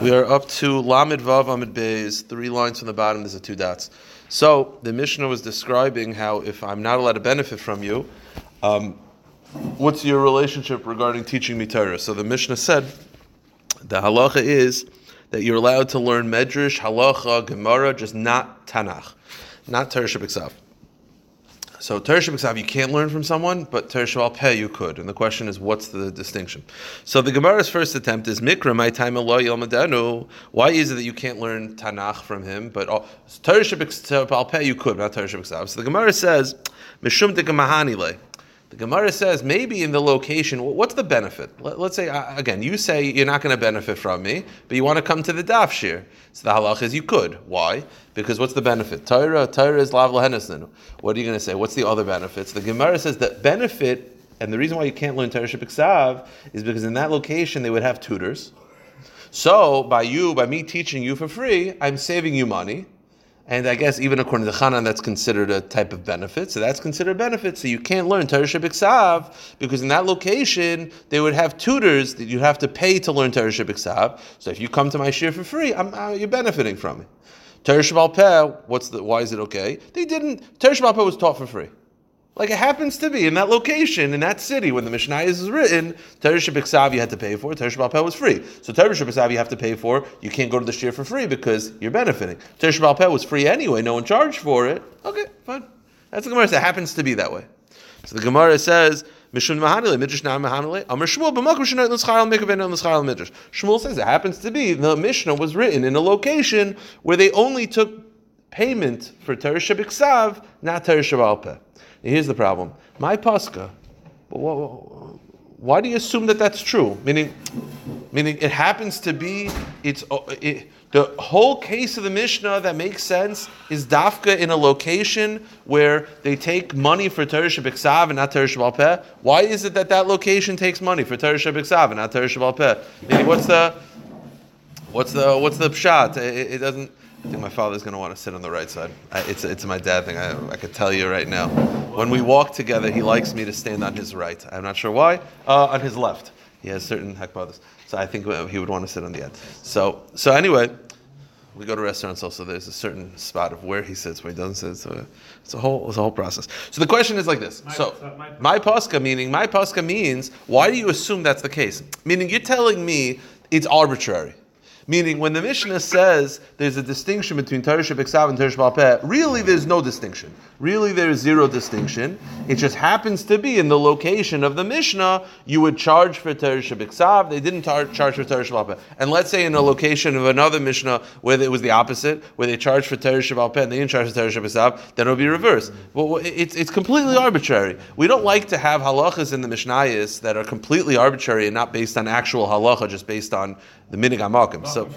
We are up to Lamed Vav Amud Beis, three lines from the bottom, there's a two dots. So the Mishnah was describing how if I'm not allowed to benefit from you, um, what's your relationship regarding teaching me Torah? So the Mishnah said the halacha is that you're allowed to learn Medrash, halacha, Gemara, just not Tanakh, not Torah Shabbat so Shabbat you can't learn from someone, but Shabbat Peh you could. And the question is, what's the distinction? So the Gemara's first attempt is Mikra, my time Allah Yom Why is it that you can't learn Tanakh from him, but oh, Shabbat Peh you could, not Shabbat So the Gemara says, Mishum Mahani the Gemara says maybe in the location, what's the benefit? Let, us say, uh, again, you say you're not going to benefit from me, but you want to come to the daf shir. So the halach is you could. Why? Because what's the benefit? Torah, Torah is lav lahenesnu. What are you going to say? What's the other benefits? The Gemara says that benefit, and the reason why you can't learn Torah Shebiksav is because in that location they would have tutors. So by you, by me teaching you for free, I'm saving you money. And I guess even according to Chanan, that's considered a type of benefit. So that's considered a benefit. So you can't learn Torah Shabbat because in that location they would have tutors that you have to pay to learn Torah Shabbat So if you come to my shir for free, uh, you're benefiting from it. Torah Peh, what's the? Why is it okay? They didn't. Torah Peh was taught for free. Like it happens to be in that location, in that city, when the Mishnah is written, Shabbat you had to pay for, Torah Shabbat was free. So Shabbat you have to pay for, you can't go to the shir for free because you're benefiting. Torah Shabbat was free anyway, no one charged for it. Okay, fine. That's the Gemara. It happens to be that way. So the Gemara says, Mishun Mahanile, Midrash Now Mahanile, Amr Shmuel, B'makum Shenot L'Schayel Mikavin L'Schayel Midrash. Shmuel says it happens to be the Mishnah was written in a location where they only took payment for Shabbat not Torah Shabbat Here's the problem. My pascha. Why do you assume that that's true? Meaning, meaning it happens to be it's uh, it, the whole case of the Mishnah that makes sense is dafka in a location where they take money for Torah Shabbat and not Torah Shabbat Why is it that that location takes money for Torah Shabbat and not Torah Shabbat Meaning, what's the what's the what's the pshat? It, it doesn't. I think my father's going to want to sit on the right side. I, it's, it's my dad thing. I, I could tell you right now. When we walk together, he likes me to stand on his right. I'm not sure why. Uh, on his left. He has certain hekbadas. So I think he would want to sit on the end. So, so anyway, we go to restaurants also. There's a certain spot of where he sits, where he doesn't sit. So it's a whole, it's a whole process. So the question is like this. My, so my, my pascha meaning my pascha means why do you assume that's the case? Meaning you're telling me it's arbitrary. Meaning, when the Mishnah says there's a distinction between Torah Shabbat and Torah Shabbat really there's no distinction. Really, there's zero distinction. It just happens to be in the location of the Mishnah, you would charge for Torah Shabbat They didn't tar- charge for Torah Shabbat And let's say in a location of another Mishnah where it was the opposite, where they charged for Torah Shabbat and they didn't charge for Torah Shabbat then it would be reversed. Well, it's, it's completely arbitrary. We don't like to have halachas in the Mishnayos that are completely arbitrary and not based on actual halacha, just based on the minig amakim. So,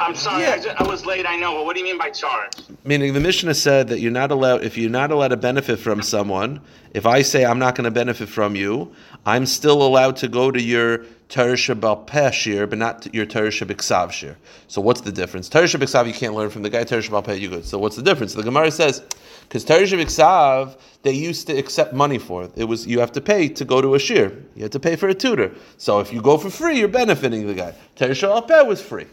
I'm sorry, yeah. I, just, I, was late. I know, but what do you mean by charge? Meaning, the Mishnah said that you're not allowed if you're not allowed to benefit from someone. If I say I'm not going to benefit from you, I'm still allowed to go to your Shabbat Peshir, but not your Torah Shabbat shir. So what's the difference? Torah Shabbat you can't learn from the guy. Torah Shabbat Peh you good. So what's the difference? The Gemara says because Torah Shabbat they used to accept money for. It was you have to pay to go to a shir. You had to pay for a tutor. So if you go for free, you're benefiting the guy. Torah Shabbat was free.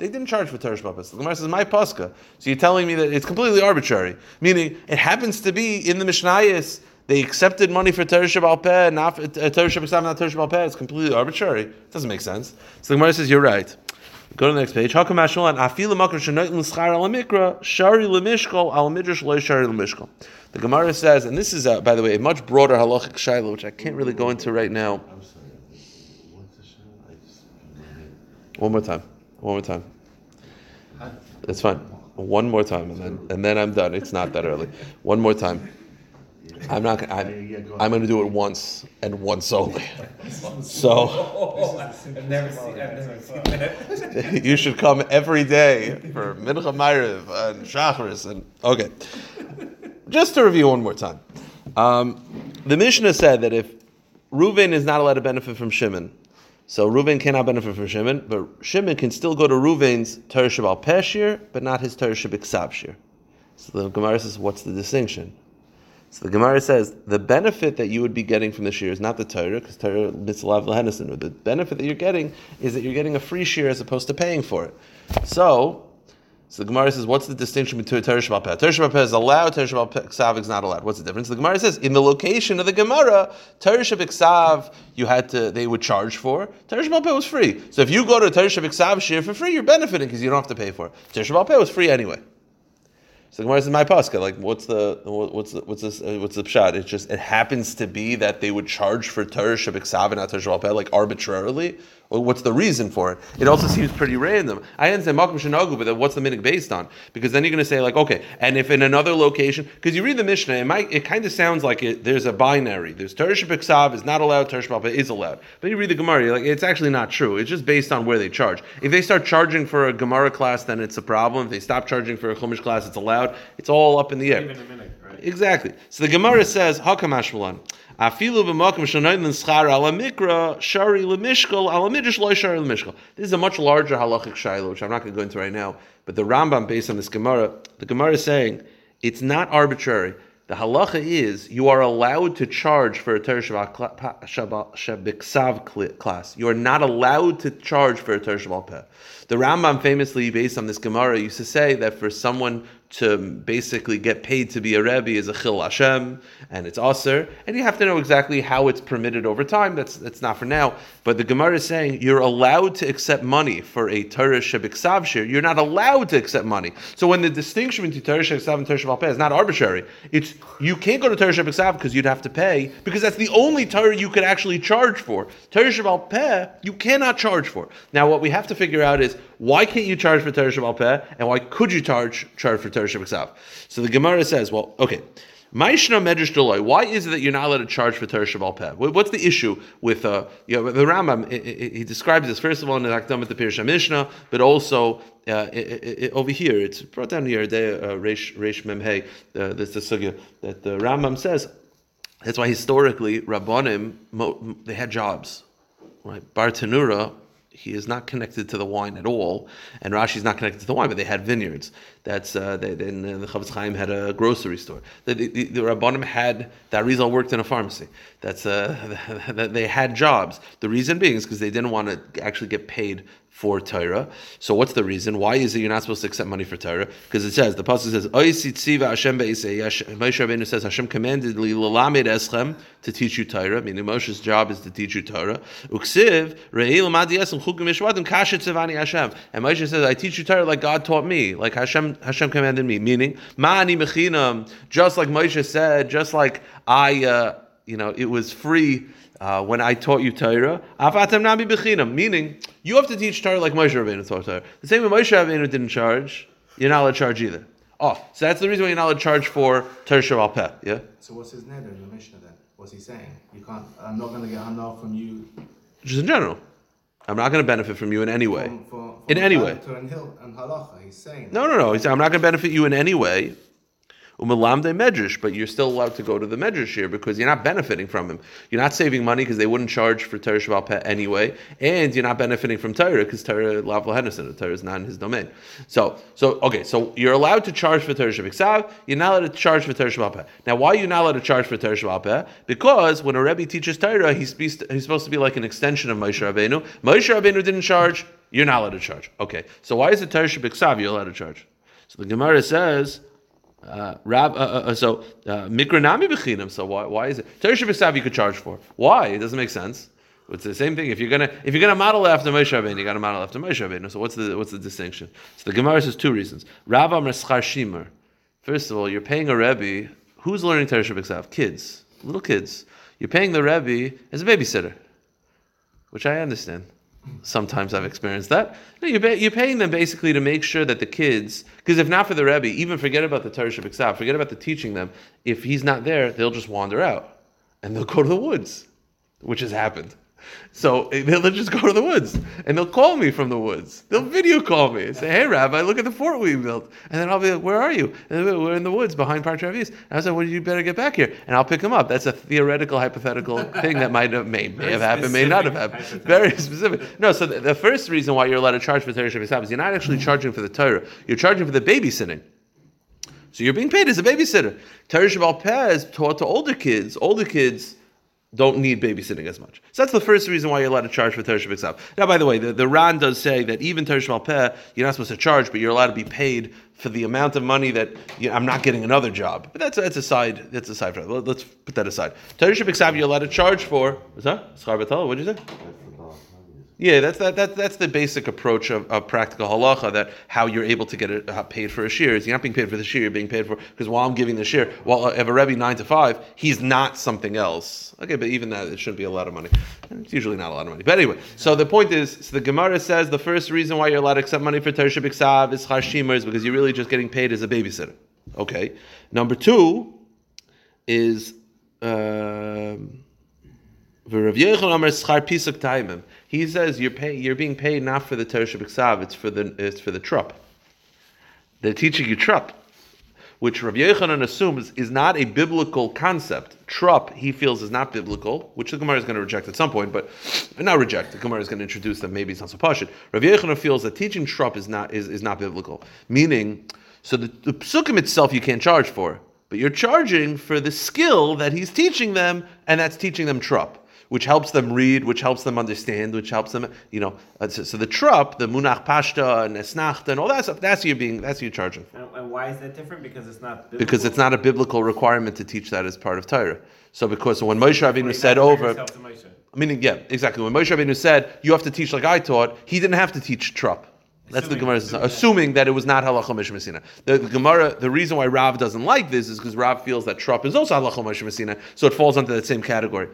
They didn't charge for Torah Shabbat. The Gemara says my pascha. So you're telling me that it's completely arbitrary, meaning it happens to be in the Mishnayos they accepted money for Torah Shabbat Peh, not uh, Torah Shabbat not Torah Shabbat Peh. It's completely arbitrary. It doesn't make sense. So the Gemara says, you're right. Go to the next page. Hakam Ashmalan, Afila Makar Shanoit L'Schar Al Mikra, Shari L'Mishkol, Al Midrash Lo Shari L'Mishkol. The Gemara says, and this is, uh, by the way, a much broader halachic shaila, which I can't really go into right now. One more time. One more time. That's fine. One more time, and then and then I'm done. It's not that early. One more time. I'm not. I'm, I'm going to do it once and once only. So I've never seen. You should come every day for Mincha Ma'ariv and Shachris and okay. Just to review one more time, um, the Mishnah said that if Reuven is not allowed to benefit from Shimon, so Reuven cannot benefit from Shimon, but Shimon can still go to Reuven's Torah Shabbat Peshir, but not his Torah Shabbat Shir. So the Gemara says, what's the distinction? So the Gemara says the benefit that you would be getting from the shear is not the Torah, because Torah mitzvah lehenison. The benefit that you're getting is that you're getting a free shear as opposed to paying for it. So, so the Gemara says, what's the distinction between Torah Shabbat Peh? Torah Shabbat is allowed, Torah Shabbat Ksav is not allowed. What's the difference? The Gemara says, in the location of the Gemara, Torah Shabbat you had to, they would charge for. Torah Shabbat was free. So if you go to Torah Shabbat Ksav for free, you're benefiting because you don't have to pay for it. Torah Shabbat was free anyway. So Gemara says, "My pascha, like, what's the what's the, what's this uh, what's the pshat? It just it happens to be that they would charge for Torah and like arbitrarily. Well, what's the reason for it? It also seems pretty random. I understand Malcolm Shinagu, but then what's the minute based on? Because then you're going to say like, okay, and if in another location, because you read the Mishnah, it might it kind of sounds like it, there's a binary. There's Torah Shabbat is not allowed, Torah Shabbat is allowed. But you read the Gemara, you're like, it's actually not true. It's just based on where they charge. If they start charging for a Gemara class, then it's a problem. If they stop charging for a Chumash class, it's allowed. It's all up in the air. Minute, right? Exactly. So the Gemara says, Hakamash Malan. Afilu b'makom shenoyin l'schar ala mikra shari l'mishkal ala midrash loy shari l'mishkal. This is a much larger halachic shiloh, which I'm not going to go into right now. But the Rambam, based on this Gemara, the Gemara is saying it's not arbitrary. The halacha is you are allowed to charge for a Torah Shabbat class. You are not allowed to charge for a Torah Shabbat Peh. The Rambam famously, based on this Gemara, used to say that for someone to basically get paid to be a Rebbe is a Chil Hashem, and it's Aser, and you have to know exactly how it's permitted over time. That's that's not for now. But the Gemara is saying you're allowed to accept money for a Torah Shebiksav share. You're not allowed to accept money. So when the distinction between Torah Shebiksav and Torah Shabbat is not arbitrary, it's you can't go to Torah Shebiksav because you'd have to pay because that's the only Torah you could actually charge for. Torah Shabbat you cannot charge for. Now what we have to figure out is why can't you charge for Torah Shabbat Peh, and why could you charge charge for Torah Shabbat So the Gemara says, well, okay. Mishnah Medrish Dloy, why is it that you're not allowed to charge for Torah Shabbat Peh? What's the issue with uh, you know, the Rambam? He describes this first of all in the Akdam with the Pirush Mishnah, but also uh, it, it, over here. It's brought down here. Uh, Reish Reish Memhei. Uh, there's the sugya that the Rambam says. That's why historically Rabbanim they had jobs. Right, Bartenura he is not connected to the wine at all, and Rashi is not connected to the wine, but they had vineyards. That's uh, they, then the Chofetz Chaim had a grocery store. The, the, the, the Rabbanim had that Rizal worked in a pharmacy. That's uh, they had jobs. The reason being is because they didn't want to actually get paid for Torah. So what's the reason? Why is it you're not supposed to accept money for Torah? Because it says the pasuk says Hashem Moshe Rabbeinu says Hashem commanded li eschem to teach you Torah. Meaning Moshe's job is to teach you Torah. Uksiv Hashem. And Moshe says I teach you Torah like God taught me, like Hashem Hashem commanded me. Meaning ma'ani mechinam. Just like Moshe said, just like I, uh, you know, it was free uh, when I taught you Torah, Afatam nabi bechinam, meaning you have to teach Torah like Moshe Rabbeinu taught Torah. The same way Moshe Rabbeinu didn't charge, you're not allowed to charge either. Oh, so that's the reason why you're not allowed to charge for Torah Shabbat Peh, yeah? So what's his name in the Mishnah then? What's he saying? You can't, I'm not going to get hana from you. Just in general. I'm not going to benefit from you in any way. From, from, from in any way. And halacha, he's saying. No, no, no. He's, I'm not going to benefit you in any way umalamde medrash, but you're still allowed to go to the medrash here because you're not benefiting from him. You're not saving money because they wouldn't charge for Torah Shabbat anyway, and you're not benefiting from Torah because Torah Lav Henderson, Torah is not in his domain. So, so okay, so you're allowed to charge for Torah Shabbat you're not allowed to charge for Torah Shabbat. Now, why are you not allowed to charge for Torah Shabbat? Because when a Rebbe teaches Torah, he's, he's supposed to be like an extension of Moshe Rabbeinu. Moshe Rabbeinu didn't charge, you're not allowed to charge. Okay, so why is it Torah Shabbat you're allowed to charge? So the Gemara says, uh, Rab, uh, uh, uh so uh, mikranami bechinim. So why, why is it teresh Shabbat you could charge for? Why? It doesn't make sense. It's the same thing. If you're gonna if you're gonna model after Moshe Rabbeinu, you got to model after Moshe Rabbeinu. So what's the what's the distinction? So the Gemara says two reasons. Rav Amar Shimer. First of all, you're paying a Rebbe who's learning teresh Shabbat Kids, little kids. You're paying the Rebbe as a babysitter, which I understand. Sometimes I've experienced that. No, you're, you're, paying them basically to make sure that the kids, because if not for the Rebbe, even forget about the Torah Shabbat forget about the teaching them. If he's not there, they'll just wander out and they'll go to the woods, which has happened. So eh, they'll just go to the woods and they'll call me from the woods. They'll video call me and say, Hey, Rabbi, look at the fort we built. And then I'll be like, Where are you? And we're in the woods behind Partravis. And I said, Well, you better get back here. And I'll pick them up. That's a theoretical, hypothetical thing that might have, may, may have happened, may not have happened. Very specific. No, so the, the, first reason why you're allowed to charge for Torah Shabbat is you're not actually charging for the Torah, you're charging for the babysitting. So you're being paid as a babysitter. Torah Shabbat is taught to older kids. Older kids don't need babysitting as much. So that's the first reason why you're allowed to charge for Torah Shabbat Now, by the way, the, the Ran does say that even Torah Shabbat Peh, you're not supposed to charge, but you're allowed to be paid for the amount of money that you know, I'm not getting another job. But that's that's aside. That's aside. Let's put that aside. Torah Shabbat you're allowed to charge for. What's that? What did you say? Yeah, that's that, that that's the basic approach of, of practical halacha. That how you're able to get uh, paid for a shear is you're not being paid for the shear, you're being paid for because while I'm giving the shear, while I have a rebbe nine to five, he's not something else. Okay, but even that it shouldn't be a lot of money. It's usually not a lot of money. But anyway, so the point is, so the Gemara says the first reason why you're allowed to accept money for Tersha B'Ksav is Chashimah is because you're really just getting paid as a babysitter. Okay. Number two is. Um, he says you're pay, you're being paid not for the Torah B'Ksav, it's for the it's for the trup. They're teaching you trup, which Rav Yochanan assumes is not a biblical concept. Trup, he feels, is not biblical, which the Gemara is going to reject at some point, but not reject. The Gemara is going to introduce that maybe it's not so pashit. Rav Yochanan feels that teaching trup is not is, is not biblical, meaning so the, the psukim itself you can't charge for, but you're charging for the skill that he's teaching them, and that's teaching them trup which helps them read, which helps them understand, which helps them, you know. Uh, so, so the trup, the munach pashta and esnachta and all that stuff, that's you being, that's you charging. And, and, why is that different? Because it's not. Biblical? Because it's not a biblical requirement to teach that as part of Torah. So because when Moshe Rabbeinu said over, meaning yeah, exactly. When Moshe Rabbeinu said you have to teach like I taught, he didn't have to teach trup. That's assuming, the Gemara assuming, assuming that it was not halacha mishmasina. The, the Gemara, the reason why Rav doesn't like this is because Rav feels that trup is also halacha mishmasina, so it falls under that same category.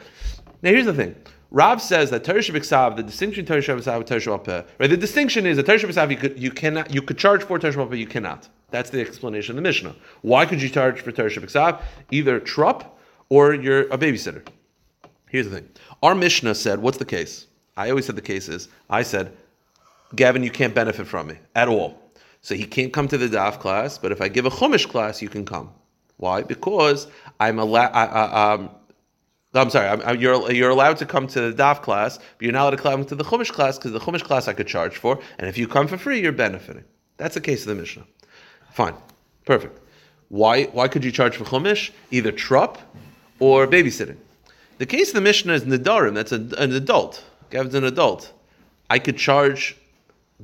Now here's the thing. Rav says that Torah Shabbat the distinction Torah Shabbat and Torah right? The distinction is that Torah Shabbat you could you cannot you could charge for Torah Shabbat you cannot. That's the explanation of the Mishnah. Why could you charge for Torah Shabbat Either trup or you're a babysitter. Here's the thing. Our Mishnah said, what's the case? I always said the case is, I said, Gavin, you can't benefit from me at all. So he can't come to the DAF class, but if I give a Chumash class, you can come. Why? Because I'm allowed. Um, I'm sorry, I'm, I'm, you're, you're allowed to come to the DAF class, but you're not allowed to come to the Chumash class because the Chumash class I could charge for, and if you come for free, you're benefiting. That's the case of the Mishnah. Fine, perfect. Why, why could you charge for Chumash? Either trup or babysitting. The case of the Mishnah is Nedarim, that's a, an adult. Gavin's an adult. I could charge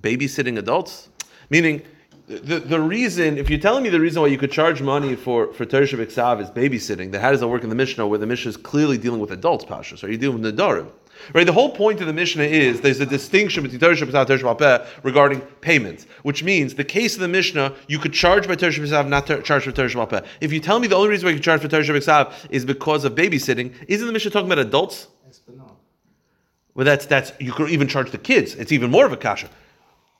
babysitting adults? Meaning, the, the reason, if you're telling me the reason why you could charge money for, for Teresh B'Ksav is babysitting, then how does that work in the Mishnah where the Mishnah is clearly dealing with adults, Pashas? Are you dealing with Nedarim? Right, the whole point of the Mishnah is there's a distinction between Teresh B'Ksav and Teresh regarding payments, which means the case of the Mishnah, you could charge by Teresh B'Ksav, not ter- charge for Teresh B'Ksav. If you tell me the only reason why you could charge for Teresh B'Ksav is because of babysitting, isn't the Mishnah talking about adults? Yes, but no. Well, that's, that's, you could even charge the kids. It's even more of a kasha.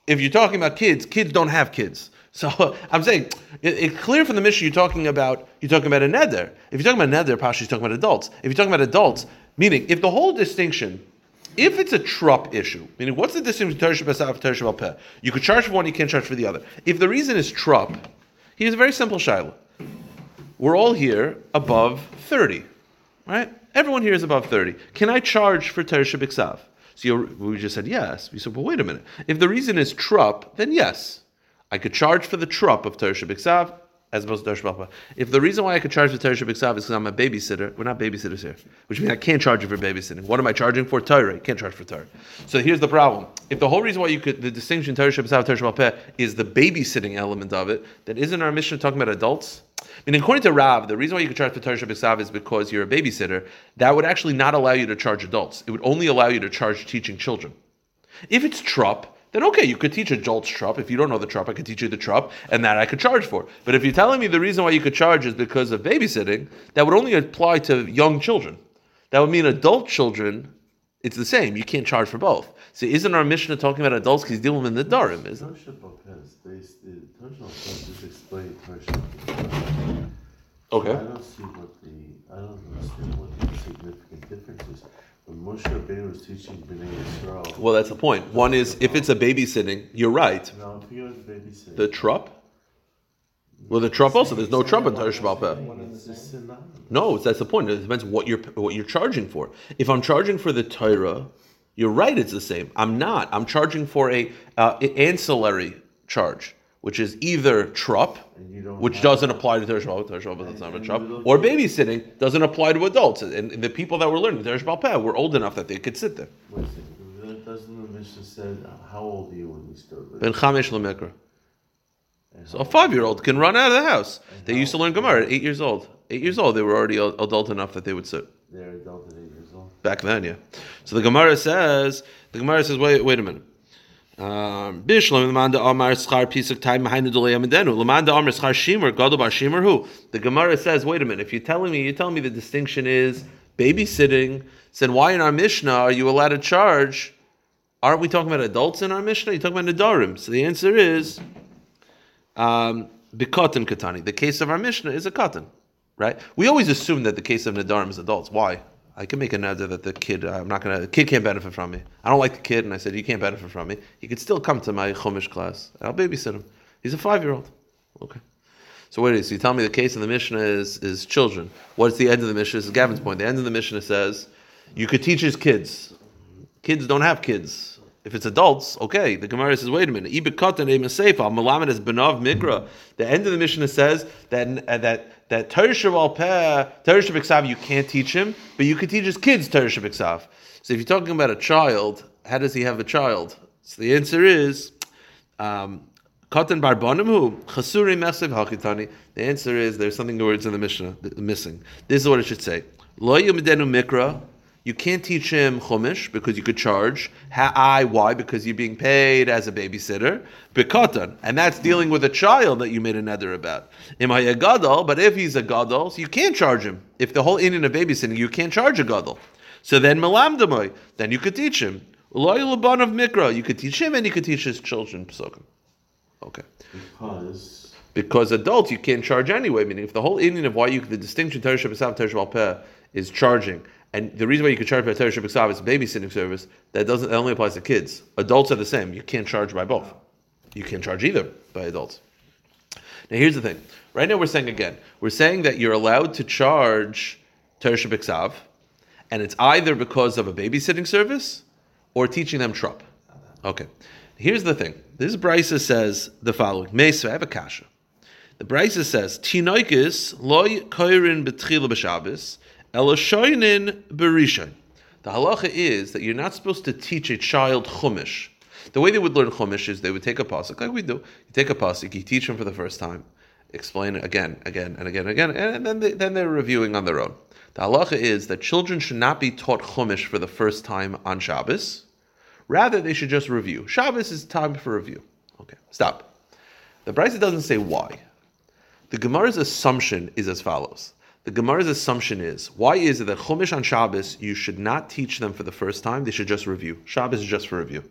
If you're talking about kids, kids don't have kids. So I'm saying it, it's clear from the mission you're talking about you're talking about a neder. If you're talking about Pasha, you're talking about adults. If you're talking about adults, meaning if the whole distinction, if it's a trup issue, meaning what's the distinction between Teresh B'Sav and Teresh Peh? You could charge for one, you can't charge for the other. If the reason is trup, here's a very simple shaila. We're all here above 30, right? Everyone here is above 30. Can I charge for Teresh B'Sav? So we just said yes. We said, well, wait a minute. If the reason is trup, then yes. I could charge for the trup of Torah B'Ksav as opposed to Torah If the reason why I could charge for Torah B'Ksav is because I'm a babysitter, we're not babysitters here, which means I can't charge you for babysitting. What am I charging for? Torah. You can't charge for Torah. So here's the problem. If the whole reason why you could, the distinction Torah B'Ksav, Torah Peh is the babysitting element of it, then isn't our mission talking about adults? I mean, according to Rav, the reason why you could charge Torah B'Ksav is because you're a babysitter. That would actually not allow you to charge adults. It would only allow you to charge teaching children. If it's trup, then okay, you could teach adults trup. If you don't know the trup, I could teach you the trup, and that I could charge for. But if you're telling me the reason why you could charge is because of babysitting, that would only apply to young children. That would mean adult children, it's the same. You can't charge for both. So isn't our Mishnah talking about adults because he's dealing with the Darim, isn't it? Okay. I don't see what the, I don't understand what the significant difference is. When Moshe Rabbeinu was teaching Bnei Yisrael. Well, that's the point. One is if it's a babysitting, you're right. No, if you're babysitting. The trup. Well, the trup also. There's no trup in Torah Shabbat No, that's the point. It depends what you're what you're charging for. If I'm charging for the Torah, you're right. It's the same. I'm not. I'm charging for a uh, ancillary charge, which is either trup, And you don't which doesn't apply to Baal, Teresh Baal doesn't have a trup, or babysitting doesn't apply to adults. And, and the people that were learning Baal Peh were old enough that they could sit there. Wait a second. Doesn't the Mishnah said, uh, how old are you when you started? Ben Chamesh Lemekra. So a five-year-old can run out of the house. They used to learn Gemara at eight years old. Eight years old, they were already adult enough that they would sit. They're adult at eight years old. Back then, yeah. So the Gemara says, the Gemara says, wait, wait a minute. Um, Bishlam lemanda amar schar pisuk time behind the delay amedenu lemanda amar schar shimer gadol bar shimer who the Gemara says wait a minute if you're telling me you're telling me the distinction is babysitting then why in our Mishnah are you allowed to charge aren't we talking about adults in our Mishnah you're talking about Nedarim so the answer is um, Bikotan Katani. The case of our Mishnah is a katan, right? We always assume that the case of Nedarim is adults. Why? I can make a neder that the kid, uh, I'm not gonna, the kid can't benefit from me. I don't like the kid, and I said, you can't benefit from me. He could still come to my Chumash class. I'll babysit him. He's a five year old. Okay. So what is? so you tell me the case of the Mishnah is, is children. What's the end of the Mishnah? This is Gavin's point. The end of the Mishnah says, you could teach his kids. Kids don't have kids. If it's adults, okay. The Gemara says, wait a minute. Mikra. The end of the Mishnah says that uh, that that Teresh al peh, Teresh b'ksav, you can't teach him, but you can teach his kids Teresh b'ksav. So if you're talking about a child, how does he have a child? So the answer is, um, Katan barbanim who chasuri mesiv hakitani. The answer is there's something words in the Mishnah missing. This is what it should say: Lo yumidenu mikra. You can't teach him chumash because you could charge. Ha, I why? Because you're being paid as a babysitter. Bekatan, and that's dealing with a child that you made a nether about. Imaya gadol, but if he's a gadol, so you can't charge him. If the whole Indian of babysitting, you can't charge a gadol. So then malamdamoy, then you could teach him. Lo laban of mikra, you could teach him and you could teach his children psukim. Okay. Because Because adults you can't charge anyway. Meaning, if the whole Indian of why you the distinction Teresh B'Sav Teresh Peh is charging, and the reason why you can charge by Teresh B'Sav is babysitting service, that doesn't that only applies to kids. Adults are the same. You can't charge by both. You can't charge either by adults. Now here's the thing. Right now we're saying again, we're saying that you're allowed to charge Teresh B'Sav, and it's either because of a babysitting service or teaching them trup. Okay. Here's the thing. This Brisa says the following. Mesa, I have a kasha. The Brisa says, Tinoikis loy koirin betchila b'Shabbos, eloshoinin berishan. The halacha is that you're not supposed to teach a child chumash. The way they would learn chumash is they would take a pasuk, like we do. You take a pasuk, you teach them for the first time, explain it again, again, and again, again, and then they, then they're reviewing on their own. The halacha is that children should not be taught chumash for the first time on Shabbos. Rather, they should just review. Shabbos is time for review. Okay, stop. The Brisa doesn't say why. The Gemara's assumption is as follows. The Gemara's assumption is why is it that Chumash on Shabbos you should not teach them for the first time? They should just review. Shabbos is just for review.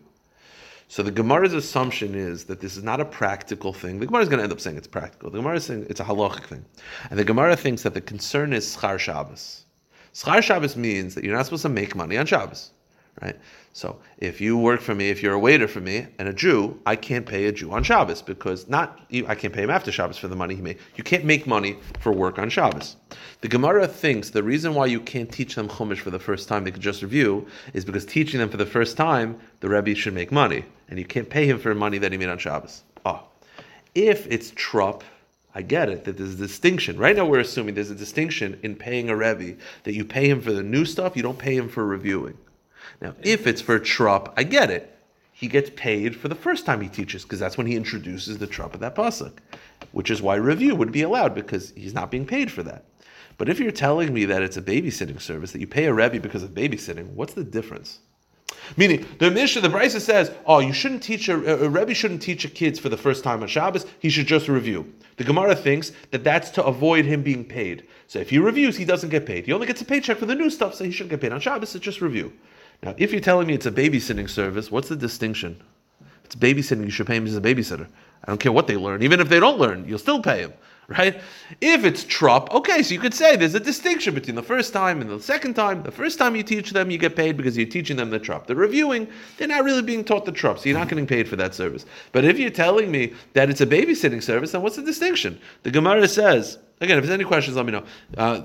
So the Gemara's assumption is that this is not a practical thing. The Gemara is going to end up saying it's practical. The Gemara is saying it's a halachic thing, and the Gemara thinks that the concern is schar Shabbos. Schar Shabbos means that you're not supposed to make money on Shabbos, right? So if you work for me, if you're a waiter for me and a Jew, I can't pay a Jew on Shabbos because not I can't pay him after Shabbos for the money he made. You can't make money for work on Shabbos. The Gemara thinks the reason why you can't teach them Chumash for the first time, they could just review, is because teaching them for the first time, the Rebbe should make money, and you can't pay him for money that he made on Shabbos. Oh, if it's trup, I get it that there's a distinction. Right now, we're assuming there's a distinction in paying a Rebbe that you pay him for the new stuff, you don't pay him for reviewing. Now, if it's for trup, I get it. He gets paid for the first time he teaches because that's when he introduces the trup of that pasuk, which is why review would be allowed because he's not being paid for that. But if you're telling me that it's a babysitting service that you pay a rebbe because of babysitting, what's the difference? Meaning, the Mishnah, the Brisa says, oh, you shouldn't teach a, a Rebbe shouldn't teach a kids for the first time on Shabbos. He should just review. The Gemara thinks that that's to avoid him being paid. So if he reviews, he doesn't get paid. He only gets a paycheck for the new stuff, so he shouldn't get paid on Shabbos. It's just review. Now, if you're telling me it's a babysitting service, what's the distinction? It's babysitting, you should pay him as a babysitter. I don't care what they learn. Even if they don't learn, you'll still pay him, right? If it's trup, okay, so you could say there's a distinction between the first time and the second time. The first time you teach them, you get paid because you're teaching them the trup. The reviewing, they're not really being taught the trup, so you're not getting paid for that service. But if you're telling me that it's a babysitting service, then what's the distinction? The Gemara says, again, if there's any questions, let me know. Uh,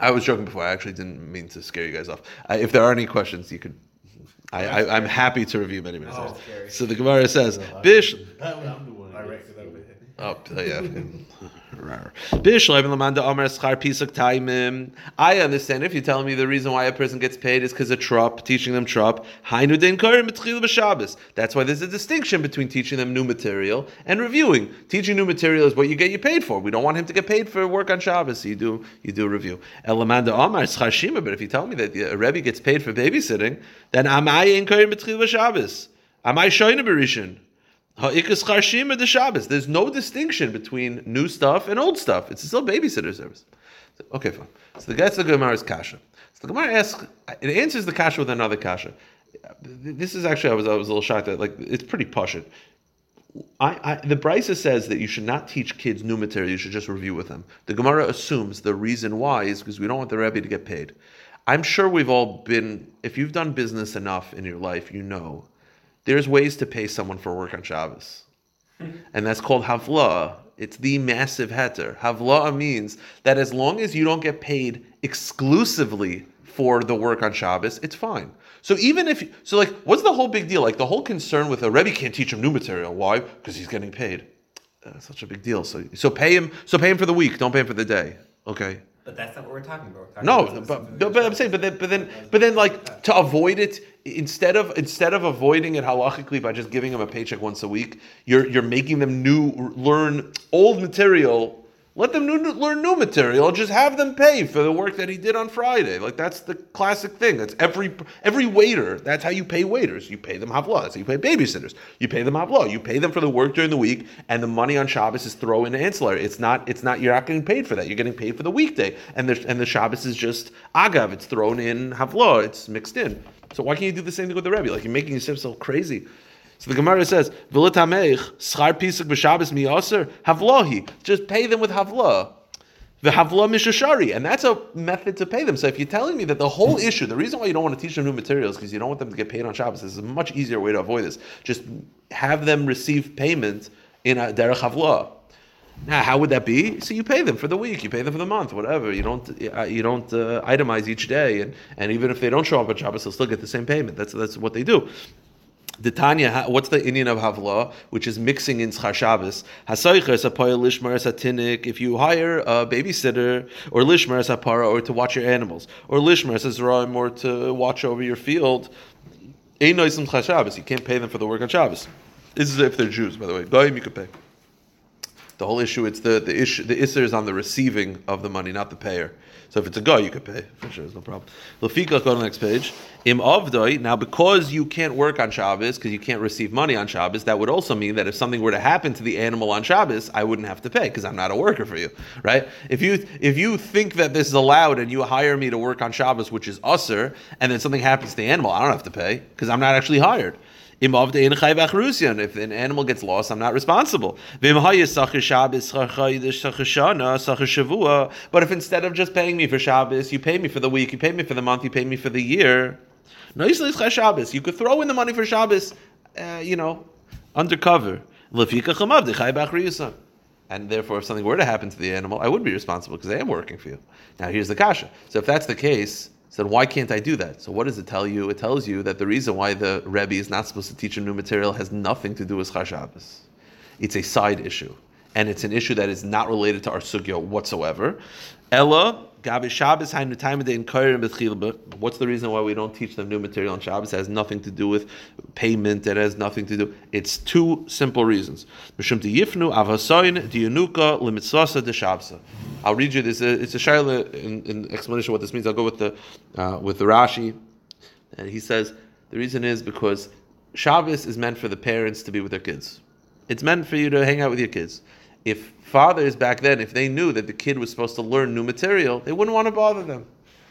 I was joking before. I actually didn't mean to scare you guys off. Uh, if there are any questions, you could. I, I, I'm happy to review many minutes. Oh, scary. so the Gemara says, "Bish." I'm the one. I Oh, yeah. I understand if you're telling me the reason why a person gets paid is because of trup, teaching them B'Shabbos. That's why there's a distinction between teaching them new material and reviewing. Teaching new material is what you get you paid for. We don't want him to get paid for work on Shabbos. So you do you do review. Elamanda Shima. But if you tell me that a Rebbe gets paid for babysitting, then am I in B'Shabbos? Am I Shoyna Berishin? Ha'ikas Charshim the Shabbos. There's no distinction between new stuff and old stuff. It's still babysitter service. Okay, fine. So the gets the Gemara's kasha. So the Gemara asks, it answers the kasha with another kasha. This is actually I was I was a little shocked that like it's pretty pushit. I, I, the Brisa says that you should not teach kids new material. You should just review with them. The Gemara assumes the reason why is because we don't want the Rebbe to get paid. I'm sure we've all been. If you've done business enough in your life, you know there's ways to pay someone for work on Shabbos. Hmm. And that's called havla. It's the massive heter. Havla means that as long as you don't get paid exclusively for the work on Shabbos, it's fine. So even if so, like, what's the whole big deal? Like the whole concern with a rebbe can't teach him new material. Why? Because he's getting paid. That's such a big deal. So so pay him. So pay him for the week. Don't pay him for the day. Okay. But that's not what we're talking about. We're talking No, about but, specifically but I'm saying, but then, but then, but then, like to avoid it, instead of instead of avoiding it halachically by just giving them a paycheck once a week, you're you're making them new learn old material. Let them new, learn new material. Just have them pay for the work that he did on Friday. Like that's the classic thing. That's every every waiter. That's how you pay waiters. You pay them havla. That's how you pay babysitters. You pay them havla. You pay them for the work during the week, and the money on Shabbos is thrown in ancillary. It's not. It's not. You're not getting paid for that. You're getting paid for the weekday, and the and the Shabbos is just agav. It's thrown in havla. It's mixed in. So why can't you do the same thing with the Rebbe? Like you're making yourself so crazy. So the Gemara says, "V'litameich schar pisuk b'Shabbos miyaser havlahi." Just pay them with havla. The havla mishashari, and that's a method to pay them. So if you're telling me that the whole issue, the reason why you don't want to teach them new materials because you don't want them to get paid on Shabbos, this is a much easier way to avoid this. Just have them receive payment in a derech havla. Now, how would that be? So you pay them for the week, you pay them for the month, whatever. You don't uh, you don't uh, itemize each day, and, and even if they don't show up on Shabbos, they'll still get the same payment. That's that's what they do. The Tanya, what's the Indian of Havla, which is mixing in Schar Shabbos? If you hire a babysitter or lishmer sapara or to watch your animals or lishmer sazraim or to watch over your field. You can't pay them for the work on Shabbos. This is if they're Jews, by the way. Goyim you could pay. The whole issue, it's the the issue, the isser is on the receiving of the money, not the payer. So if it's a guy, you could pay for sure. There's no problem. Lefika, go to the next page. Im avdoi. Now, because you can't work on Shabbos, because you can't receive money on Shabbos, that would also mean that if something were to happen to the animal on Shabbos, I wouldn't have to pay because I'm not a worker for you, right? If you if you think that this is allowed and you hire me to work on Shabbos, which is usser, and then something happens to the animal, I don't have to pay because I'm not actually hired. If an animal gets lost, I'm not responsible. But if instead of just paying me for Shabbos, you pay me for the week, you pay me for the month, you pay me for the year, no Shabbos. you could throw in the money for Shabbos, uh, you know, undercover. And therefore, if something were to happen to the animal, I would be responsible because I am working for you. Now, here's the kasha. So, if that's the case, then why can't I do that? So what does it tell you? It tells you that the reason why the Rebbe is not supposed to teach a new material has nothing to do with Char Shabbos. It's a side issue. And it's an issue that is not related to our sugya whatsoever. Ella, Gabi Shabbos, What's the reason why we don't teach them new material on Shabbos? It has nothing to do with payment. It has nothing to do. It's two simple reasons. I'll read you this. It's a shaila in, in, explanation of what this means. I'll go with the uh, with the Rashi, and he says the reason is because Shabbos is meant for the parents to be with their kids. It's meant for you to hang out with your kids. If fathers back then, if they knew that the kid was supposed to learn new material, they wouldn't want to bother them,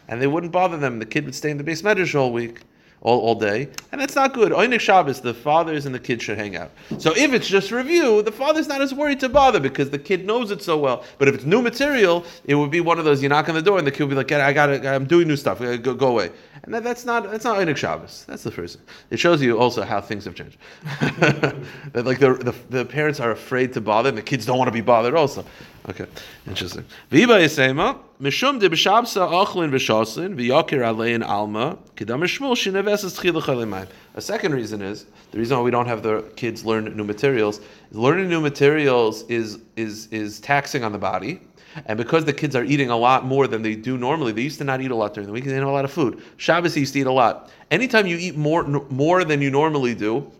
and they wouldn't bother them. The kid would stay in the base medrash all week all, all day, and that's not good. Oynik Shabbos, the fathers and the kids should hang out. So if it's just review, the father's not as worried to bother because the kid knows it so well. But if it's new material, it would be one of those you knock on the door and the kid will be like, "I got I'm doing new stuff. Go, go away." And that, that's not that's not Einik Shabbos. That's the first. It shows you also how things have changed. that like the, the the parents are afraid to bother, and the kids don't want to be bothered also. Okay, interesting. Viva Yisema, Mishum de B'Shabsa Achlin V'Shaslin V'Yakir Alein Alma Kedam Shmuel Shineveses. A second reason is the reason why we don't have the kids learn new materials. Learning new materials is is is taxing on the body. And because the kids are eating a lot more than they do normally, they used to not eat a lot during the week. They didn't have a lot of food. Shabbos used to eat a lot. Anytime you eat more more than you normally do,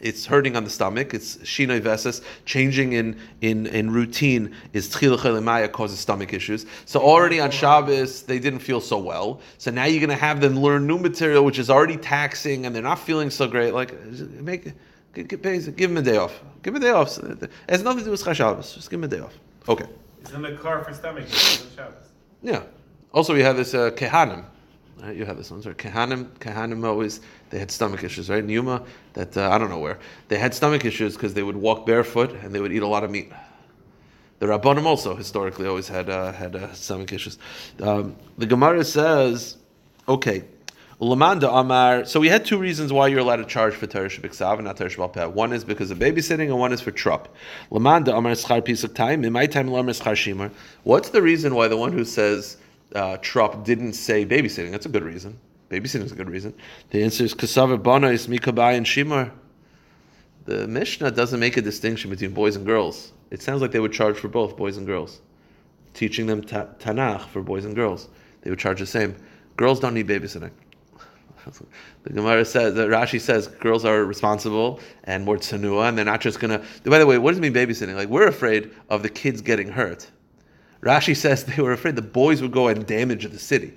it's hurting on the stomach. It's shinoi veses. Changing in, in, in routine is tchila chelimaya causes stomach issues. So already on Shabbos they didn't feel so well. So now you're going to have them learn new material, which is already taxing, and they're not feeling so great. Like make give, give them a day off. Give them a day off. It has nothing to do with Shabbos. Just give them a day off. Okay. It's in the car for stomach. Yeah. Also, we have this uh, kehanim. Right? You have this one, sorry. Kehanim, kehanim always they had stomach issues, right? In Yoma, that uh, I don't know where they had stomach issues because they would walk barefoot and they would eat a lot of meat. The Rabbanim also historically always had uh, had uh, stomach issues. Um, the Gemara says, okay. Lamanda Amar. So we had two reasons why you're allowed to charge for Torah Shabbat and not Torah Shabbat One is because of babysitting, and one is for trup. Lamanda Amar Schar piece of time. In my time, Lamar Schar Shimar. What's the reason why the one who says uh, trup didn't say babysitting? That's a good reason. Babysitting is a good reason. The answer is Kasava Bana is Mikabai and Shimar. The Mishnah doesn't make a distinction between boys and girls. It sounds like they would charge for both boys and girls. Teaching them ta- Tanakh for boys and girls, they would charge the same. Girls don't need babysitting. The Gemara says that Rashi says girls are responsible and more tsanua, and they're not just gonna. By the way, what does it mean babysitting? Like we're afraid of the kids getting hurt. Rashi says they were afraid the boys would go and damage the city.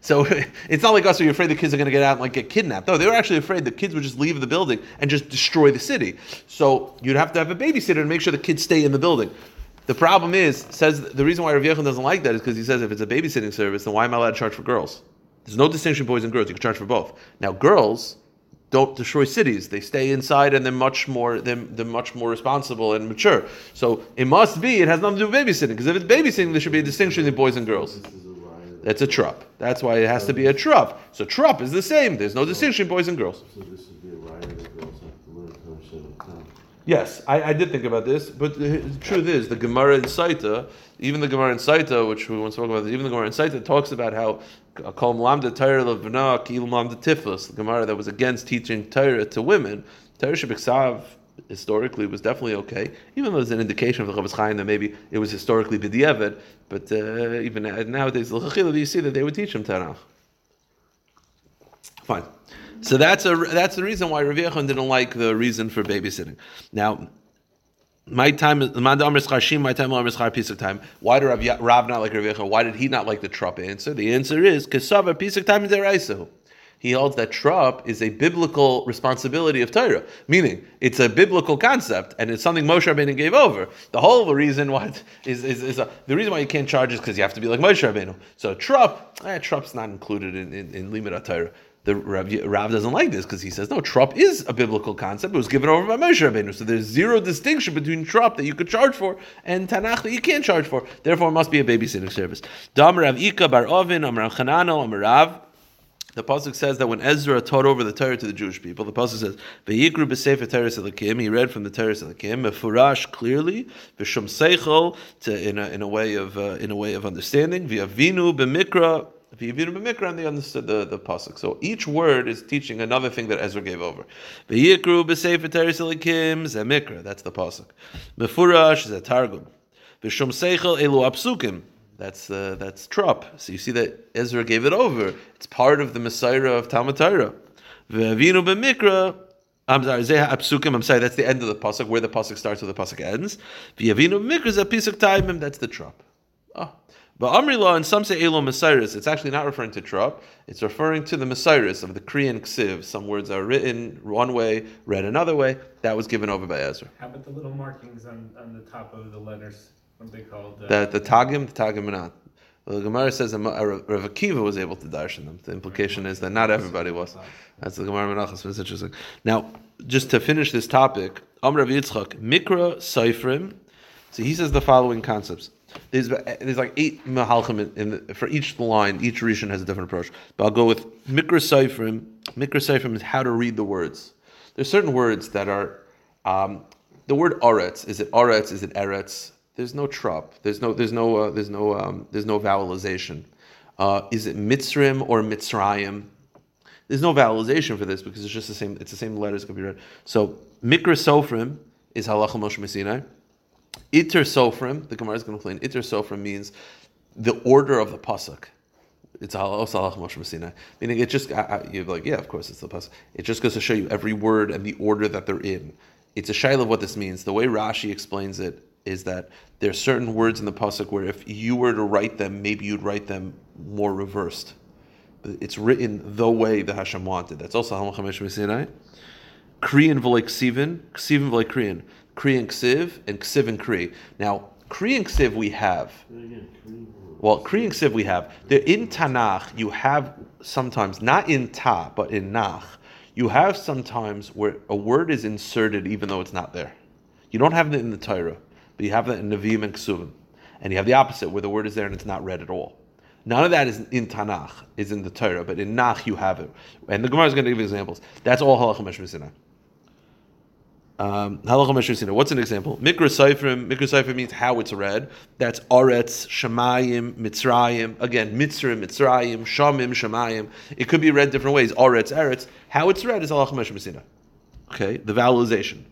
So it's not like us where you're afraid the kids are going to get out and like get kidnapped. No, they were actually afraid the kids would just leave the building and just destroy the city. So you'd have to have a babysitter to make sure the kids stay in the building. The problem is, says the reason why Rav Yechon doesn't like that is because he says if it's a babysitting service, then why am I allowed to charge for girls? There's no distinction boys and girls. You can charge for both. Now girls don't destroy cities. They stay inside and they're much more they're, they're much more responsible and mature. So it must be it has nothing to do with babysitting because if it's babysitting, there should be a distinction between boys and girls. This is a riot. That's a trup. That's why it has to be a trup. So trup is the same. There's no distinction boys and girls. So this would be a riot of girls have to learn Torah Shabbat time. Yes, I, I did think about this, but the, the truth is, the Gemara in Sotah, even the Gemara in Sotah, which we once spoke about, even the Gemara in Sotah talks about how Kol Mlamda Torah Levna Kil Mlamda Tiflis, the Gemara that was against teaching Torah to women. Torah Shabbat historically was definitely okay, even though there's an indication of the Chavis Chaim that maybe it was historically b'diavad, but uh, even nowadays, you see that they would teach them Tanakh. Fine. So that's a that's the reason why Rav Yechon didn't like the reason for babysitting. Now, my time is my time my time is piece of time. Why did Rav, Rav not like Rav Yechon? Why did he not like the trup answer? The answer is kasava piece of time is deraisahu. He holds that trup is a biblical responsibility of Torah, meaning it's a biblical concept and it's something Moshe Rabbeinu gave over. The whole reason why is, is, is a, the reason why you can't charge is because you have to be like Moshe Rabbeinu. So trup, eh, not included in in, in Limud Torah the Rav, doesn't like this because he says no, trup is a biblical concept. It was given over by Moshe Rabbeinu, so there's zero distinction between trup that you could charge for and Tanakh that you can't charge for. Therefore, it must be a babysitting service. Dam Rav Ika bar Ovin, Amar Chanano, Amar Rav. The pasuk says that when Ezra taught over the Torah to the Jewish people, the pasuk says, "Vayikru b'sefer Torah Selakim." He read from the Torah Selakim, mefurash clearly, v'shum seichel, in a in a way of uh, in a way of understanding. V'avinu b'mikra viewed Mikra and they understood the, the pasuk. So each word is teaching another thing that Ezra gave over. V'yikru b'sefer teres elikim zemikra. That's the pasuk. Mefurash is a targum. V'shum seichel elu apsukim. That's uh, that's trup. So you see that Ezra gave it over. It's part of the Messiah of Talmud Torah. V'avinu b'mikra. I'm sorry, Apsukim, I'm sorry, that's the end of the pasuk, where the pasuk starts where the pasuk ends. V'yavinu b'mikra piece of time, that's the trup. Oh. But Amrila, and some say Elo Messiris, it's actually not referring to Trop, it's referring to the Messiris of the Korean Ksiv. Some words are written one way, read another way. That was given over by Ezra. How about the little markings on, on the top of the letters? What they called? Uh, The, the Tagim, the Tagim not. Well, the Gemara says that Rav Rav Akiva was able to darshan them. The implication is that not everybody was. That's the Gemara Menachos. It's interesting. Now, just to finish this topic, Amr Rav Yitzchak, Mikra Seifrim, So he says the following concepts. There's, there's like eight mahalchim in, the, for each line. Each rishon has a different approach. But I'll go with mikra seifrim. Mikra is how to read the words. There's certain words that are um, the word aretz. Is it aretz? Is it eretz? There's no trop. There's no. There's no. Uh, there's no. Um, there's no vowelization. Uh, is it mitzrim or mitzrayim? There's no vowelization for this because it's just the same. It's the same letters could be read. So mikra is halacha Moshe. Iter sofrim. The Gemara is going to explain. Iter sofrim means the order of the pasuk. It's also halacha Moshe Messinai. Meaning it just you're like yeah of course it's the pasuk. It just goes to show you every word and the order that they're in. It's a shaila of what this means. The way Rashi explains it is that there are certain words in the pasuk where if you were to write them, maybe you'd write them more reversed. It's written the way the Hashem wanted. That's also Halacha Moshe Sinai. Kriyan v'lei ksivin, ksivin v'lei kriyan. Kriyan ksiv and ksiv and kri. Now, kri and ksiv we have. Well, kri and ksiv we have. They're in Tanakh, you have sometimes, not in Ta, but in Nach, you have sometimes where a word is inserted even though it's not there. You don't have it in the Torah, but you have that in Nevi'im and Ksuvim. And you have the opposite, where the word is there and it's not read at all. None of that is in Tanakh, is in the Torah, but in Nach you have it. And the Gemara is going to give examples. That's all Halacha Meshur Sinai. Um, What's an example? Mikra Seifrim. Mikra Seifrim means how it's read. That's Aretz, Shemayim, Mitzrayim. Again, Mitzrim, Mitzrayim, Shamim, Shemayim. It could be read different ways. Aretz, Eretz. How it's read is Halacha Meshur Sinai. Okay, the vowelization.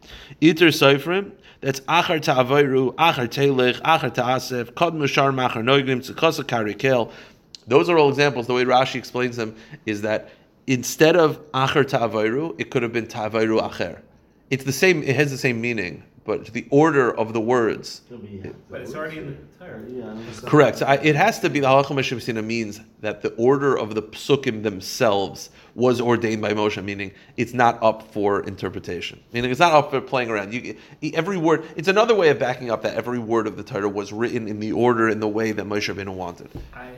Iter Seifrim. That's achar ta'avayru, achar telech, achar ta'asef, kod mushar machar noigrim, tzikosa karikel. Those are all examples. The way Rashi explains them is that instead of achar ta'avayru, it could have been ta'avayru acher. It's the same. It has the same meaning, but the order of the words. But it's already in the Torah. Yeah, correct. So I, it has to be the halacha Meshivsina means that the order of the psukim themselves was ordained by Moshe, meaning it's not up for interpretation. Meaning it's not up for playing around. You, every word. It's another way of backing up that every word of the Torah was written in the order in the way that Moshe Rabbeinu wanted. I,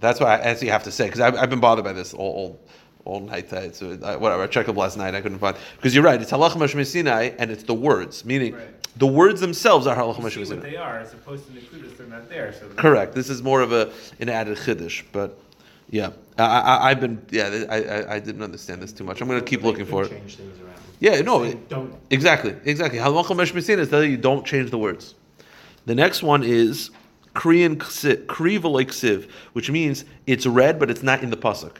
That's what I actually have to say because I've, I've been bothered by this all. all all night. uh, So I, whatever. I checked up last night. I couldn't find because you're right. It's halacha Moshe Sinai, and it's the words, meaning Right. the words themselves are halacha you Moshe Sinai. they are as opposed to the Kudas, they're not there. So Correct. This is more of a an added chiddush, but yeah, I, I, I've been yeah, I, I, I didn't understand this too much. I'm going to keep looking for it. Change things around. Yeah, no, Saying don't. exactly, exactly. Halacha Moshe Sinai is that you don't change the words. The next one is Kriyan ksiv, kri which means it's read but it's not in the pasuk.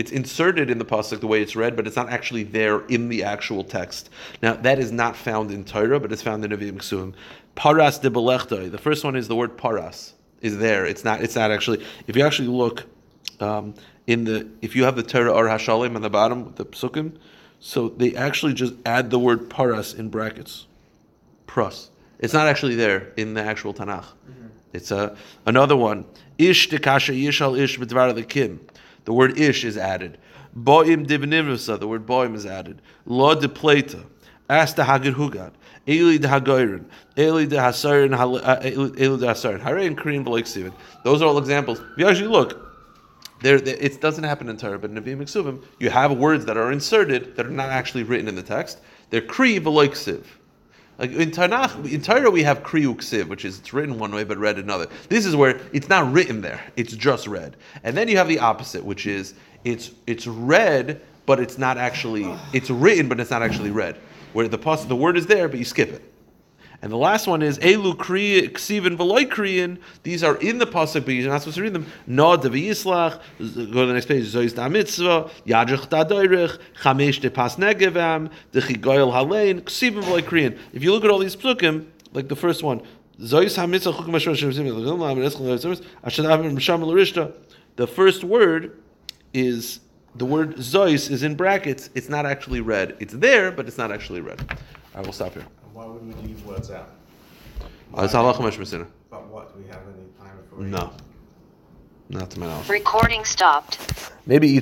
It's inserted in the pasuk the way it's read, but it's not actually there in the actual text. Now that is not found in Torah, but it's found in Nevi'im Ksuvim. Paras de. The first one is the word paras is there. It's not. It's not actually. If you actually look um, in the, if you have the Torah or Hashalim on the bottom, the psukim, so they actually just add the word paras in brackets. Pras. It's not actually there in the actual Tanakh. It's a another one. Ish dekasha yishal ish b'dvar the kim. The word ish is added. Boim divnimrusa. The word boim is added. Lo de pleta. As hagir hugad. Eli de hagoyrin. Eli de hasarin. Uh, eli de hasarin. Hare and Korean v'loik sivan. Those are all examples. If you actually look, there, it doesn't happen in Torah, but in Nevi'im Ksuvim, you have words that are inserted that are not actually written in the text. They're kri v'loik siv. Like in Tanakh, in Torah we have kriu ksiv, which is it's written one way but read another. This is where it's not written there; it's just read. And then you have the opposite, which is it's it's read but it's not actually it's written but it's not actually read. Where the the word is there but you skip it. And the last one is elu ksivin v'loy kriyin. These are in the pasuk, but you're not supposed to read them. No de v'yislach. Go to the next page. Zois da mitzvah. Yadrich da doirich. Chamesh de pas negevam. De chigoyel halein. Ksivin v'loy kriyin. If you look at all these psukim, like the first one, Zois ha mitzvah chukim. Oh, the first word is the word zois is in brackets. It's not actually read. It's there, but it's not actually read. I will stop here. Why would we leave words out? Uh, It's halacha Moshe Messina. But what, do we have any time for? No. Not to my knowledge. Recording stopped. Maybe each